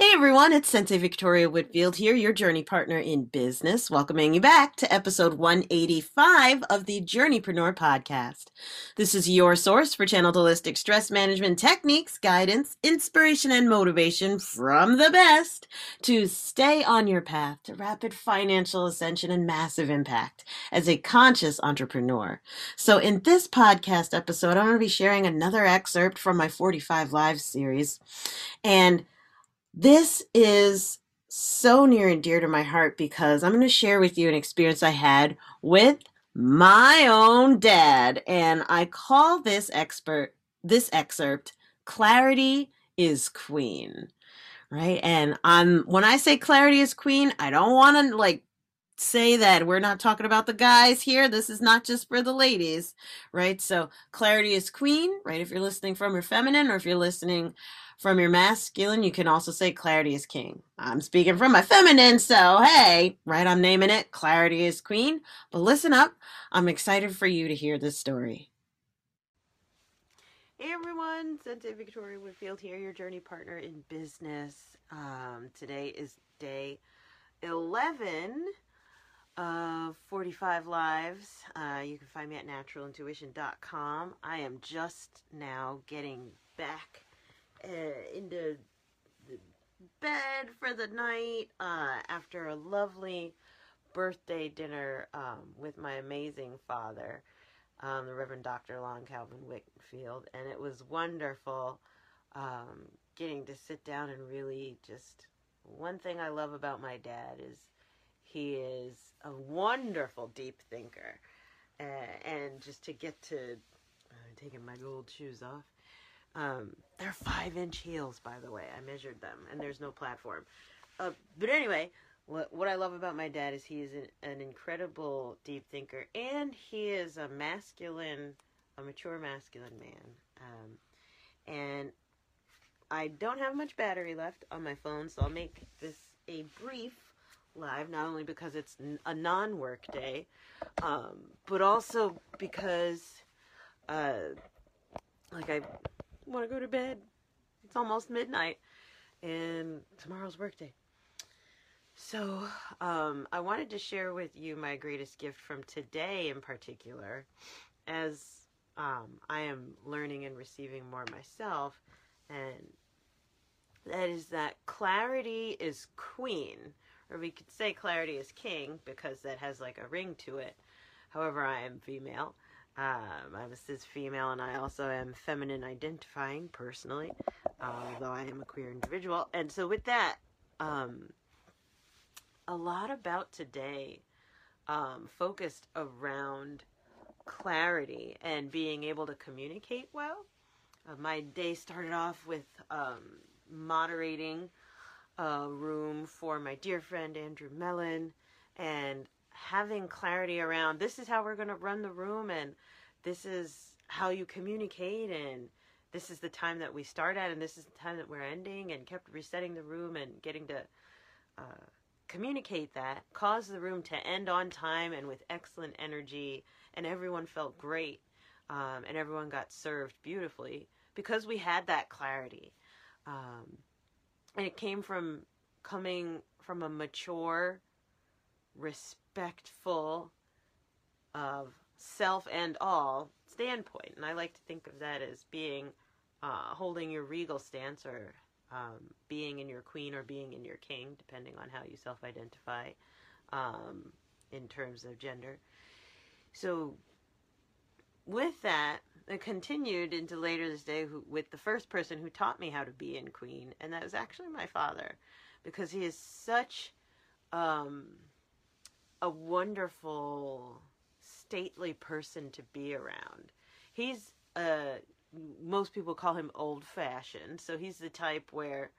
Hey everyone, it's Sensei Victoria Whitfield here, your journey partner in business, welcoming you back to episode 185 of the Journeypreneur podcast. This is your source for channeled holistic stress management techniques, guidance, inspiration, and motivation from the best to stay on your path to rapid financial ascension and massive impact as a conscious entrepreneur. So, in this podcast episode, I'm going to be sharing another excerpt from my 45 Live series. And this is so near and dear to my heart because I'm going to share with you an experience I had with my own dad. And I call this expert, this excerpt, Clarity is Queen. Right. And I'm, when I say clarity is queen, I don't want to like say that we're not talking about the guys here. This is not just for the ladies, right? So clarity is queen, right? If you're listening from your feminine or if you're listening from your masculine, you can also say clarity is king. I'm speaking from my feminine, so hey, right? I'm naming it clarity is queen. But listen up, I'm excited for you to hear this story. Hey everyone, Sensei Victoria Whitfield here, your journey partner in business. Um, today is day 11 of 45 lives. Uh, you can find me at naturalintuition.com. I am just now getting back uh, into bed for the night uh, after a lovely birthday dinner um, with my amazing father, um, the Reverend Dr. Lon Calvin Whitfield, and it was wonderful um, getting to sit down and really just. One thing I love about my dad is he is a wonderful deep thinker, uh, and just to get to uh, taking my gold shoes off um, they're five inch heels, by the way. I measured them, and there's no platform. Uh, but anyway, what, what I love about my dad is he is an, an incredible deep thinker, and he is a masculine, a mature masculine man. Um, and I don't have much battery left on my phone, so I'll make this a brief live, not only because it's a non work day, um, but also because, uh, like I want to go to bed. It's almost midnight, and tomorrow's workday. So, um, I wanted to share with you my greatest gift from today in particular, as um, I am learning and receiving more myself, and that is that clarity is queen, or we could say clarity is king because that has like a ring to it. However, I am female. Um, I'm a cis female and I also am feminine identifying personally, although I am a queer individual. And so, with that, um, a lot about today um, focused around clarity and being able to communicate well. Uh, my day started off with um, moderating a room for my dear friend Andrew Mellon and having clarity around this is how we're going to run the room and this is how you communicate and this is the time that we start at and this is the time that we're ending and kept resetting the room and getting to uh, communicate that cause the room to end on time and with excellent energy and everyone felt great um, and everyone got served beautifully because we had that clarity. Um, and it came from coming from a mature respectful of self and all standpoint. And I like to think of that as being uh, holding your regal stance or um, being in your queen or being in your king, depending on how you self identify um, in terms of gender. So, with that, I continued into later this day who, with the first person who taught me how to be in queen, and that was actually my father, because he is such um, a wonderful, stately person to be around. He's uh most people call him old fashioned, so he's the type where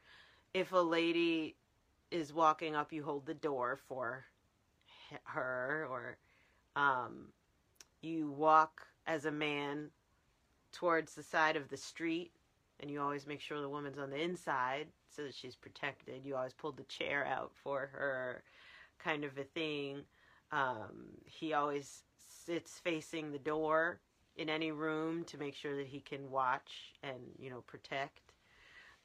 if a lady is walking up, you hold the door for her, or um, you walk as a man towards the side of the street, and you always make sure the woman's on the inside so that she's protected. You always pull the chair out for her, kind of a thing. Um, he always sits facing the door in any room to make sure that he can watch and you know protect.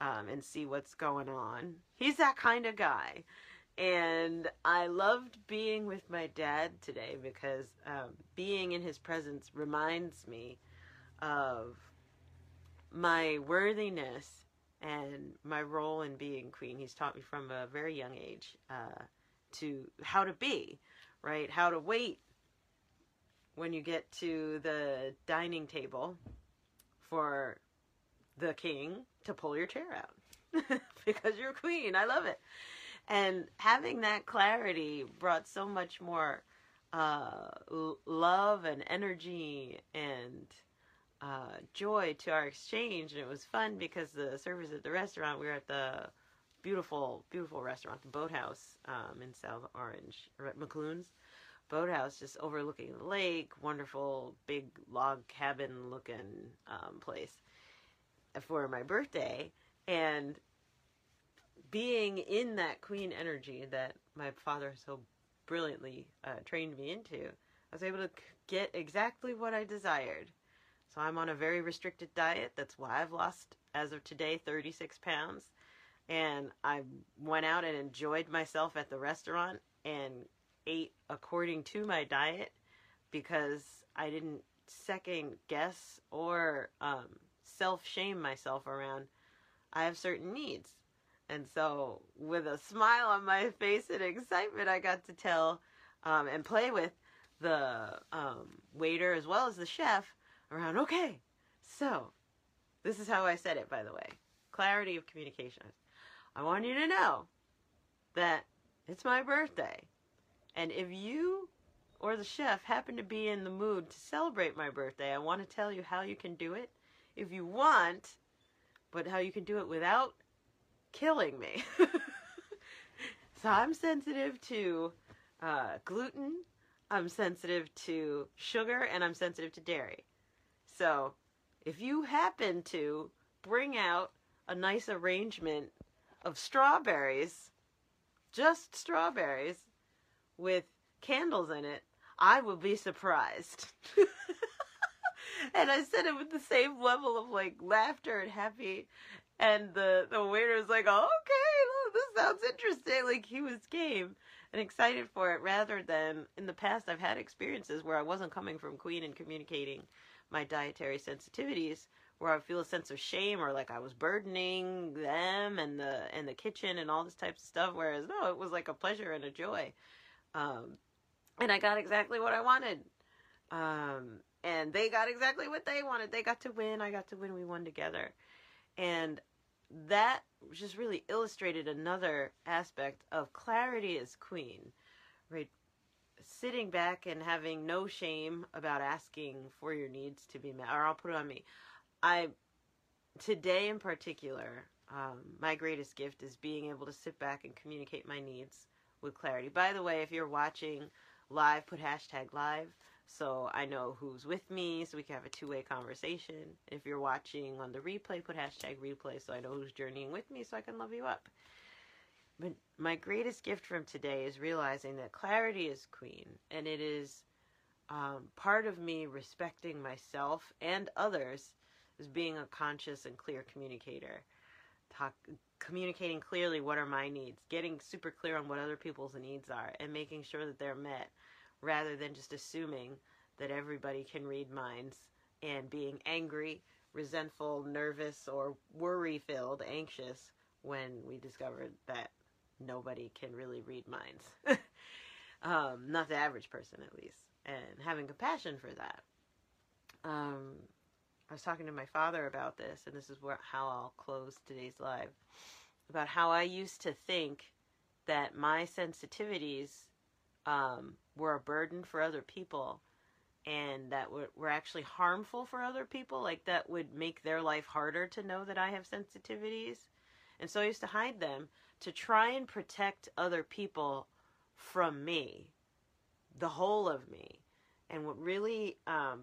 um, and see what's going on. He's that kind of guy. And I loved being with my dad today because um, being in his presence reminds me of my worthiness and my role in being queen. He's taught me from a very young age uh, to how to be, right? How to wait when you get to the dining table for the king to pull your chair out because you're queen. I love it. And having that clarity brought so much more uh, love and energy and uh, joy to our exchange. And it was fun because the servers at the restaurant, we were at the beautiful, beautiful restaurant, the Boathouse um, in South Orange, or at boathouse just overlooking the lake wonderful big log cabin looking um, place for my birthday. And being in that queen energy that my father so brilliantly uh, trained me into i was able to get exactly what i desired. So i'm on a very restricted diet. That's why i've lost as of today 36 pounds and i went out and enjoyed myself at the restaurant and ate according to my diet because I didn't second guess or um, self shame myself around. I have certain needs. And so, with a smile on my face and excitement, I got to tell um, and play with the um, waiter as well as the chef around, okay, so this is how I said it, by the way clarity of communication. I want you to know that it's my birthday and if you or the chef happen to be in the mood to celebrate my birthday, I want to tell you how you can do it if you want, but how you can do it without killing me. so I'm sensitive to uh, gluten, I'm sensitive to sugar, and I'm sensitive to dairy. So if you happen to bring out a nice arrangement of strawberries, just strawberries, with candles in it, I would be surprised. and I said it with the same level of like laughter and happy. And the the waiter was like, "Okay, this sounds interesting." Like he was game and excited for it. Rather than in the past, I've had experiences where I wasn't coming from Queen and communicating my dietary sensitivities, where I feel a sense of shame or like I was burdening them and the and the kitchen and all this types of stuff. Whereas no, it was like a pleasure and a joy. Um, and I got exactly what I wanted. Um, and they got exactly what they wanted. They got to win. I got to win. We won together. And that just really illustrated another aspect of clarity as queen, right? Sitting back and having no shame about asking for your needs to be met, or I'll put it on me. I, today in particular, um, my greatest gift is being able to sit back and communicate my needs with clarity. By the way, if you're watching live, put hashtag live so I know who's with me so we can have a two way conversation. If you're watching on the replay, put hashtag replay so I know who's journeying with me so I can love you up. But my greatest gift from today is realizing that clarity is queen and it is um, part of me respecting myself and others as being a conscious and clear communicator. Talk, communicating clearly what are my needs, getting super clear on what other people's needs are, and making sure that they're met rather than just assuming that everybody can read minds and being angry, resentful, nervous, or worry filled, anxious when we discovered that nobody can really read minds. um, not the average person, at least. And having compassion for that. Um, I was talking to my father about this, and this is where how I'll close today's live. About how I used to think that my sensitivities um, were a burden for other people, and that were, were actually harmful for other people. Like that would make their life harder to know that I have sensitivities, and so I used to hide them to try and protect other people from me, the whole of me. And what really um,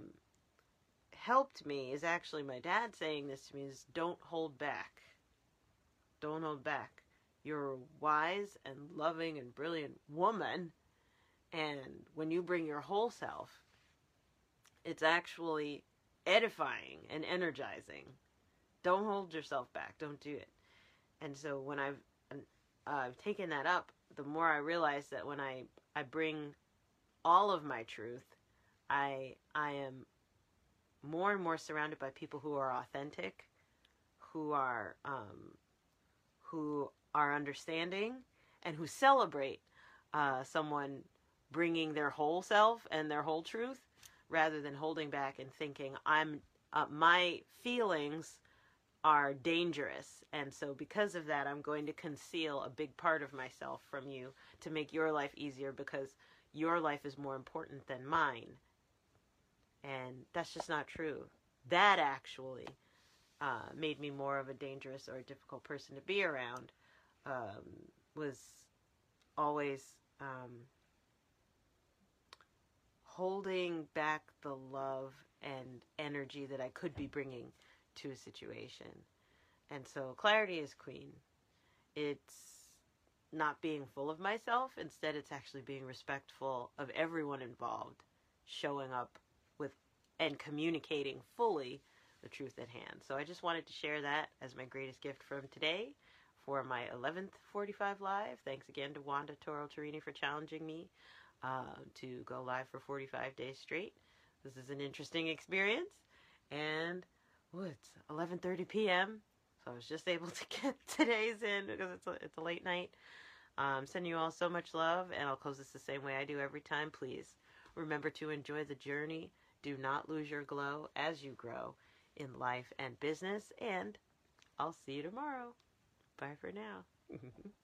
helped me is actually my dad saying this to me is don't hold back. Don't hold back. You're a wise and loving and brilliant woman. And when you bring your whole self, it's actually edifying and energizing. Don't hold yourself back. Don't do it. and so when I've uh, taken that up, the more I realize that when I I bring all of my truth, I I am more and more surrounded by people who are authentic, who are um, who are understanding, and who celebrate uh, someone bringing their whole self and their whole truth, rather than holding back and thinking I'm uh, my feelings are dangerous. And so, because of that, I'm going to conceal a big part of myself from you to make your life easier because your life is more important than mine. And that's just not true. That actually uh, made me more of a dangerous or a difficult person to be around. Um, was always um, holding back the love and energy that I could be bringing to a situation. And so clarity is queen. It's not being full of myself. Instead, it's actually being respectful of everyone involved, showing up with and communicating fully the truth at hand. So I just wanted to share that as my greatest gift from today for my 11th 45 live. Thanks again to Wanda Toro Torini for challenging me uh, to go live for 45 days straight. This is an interesting experience, and oh, it's 11:30 p.m. So I was just able to get today's in because it's a, it's a late night. Um, sending you all so much love, and I'll close this the same way I do every time. Please remember to enjoy the journey. Do not lose your glow as you grow in life and business. And I'll see you tomorrow. Bye for now.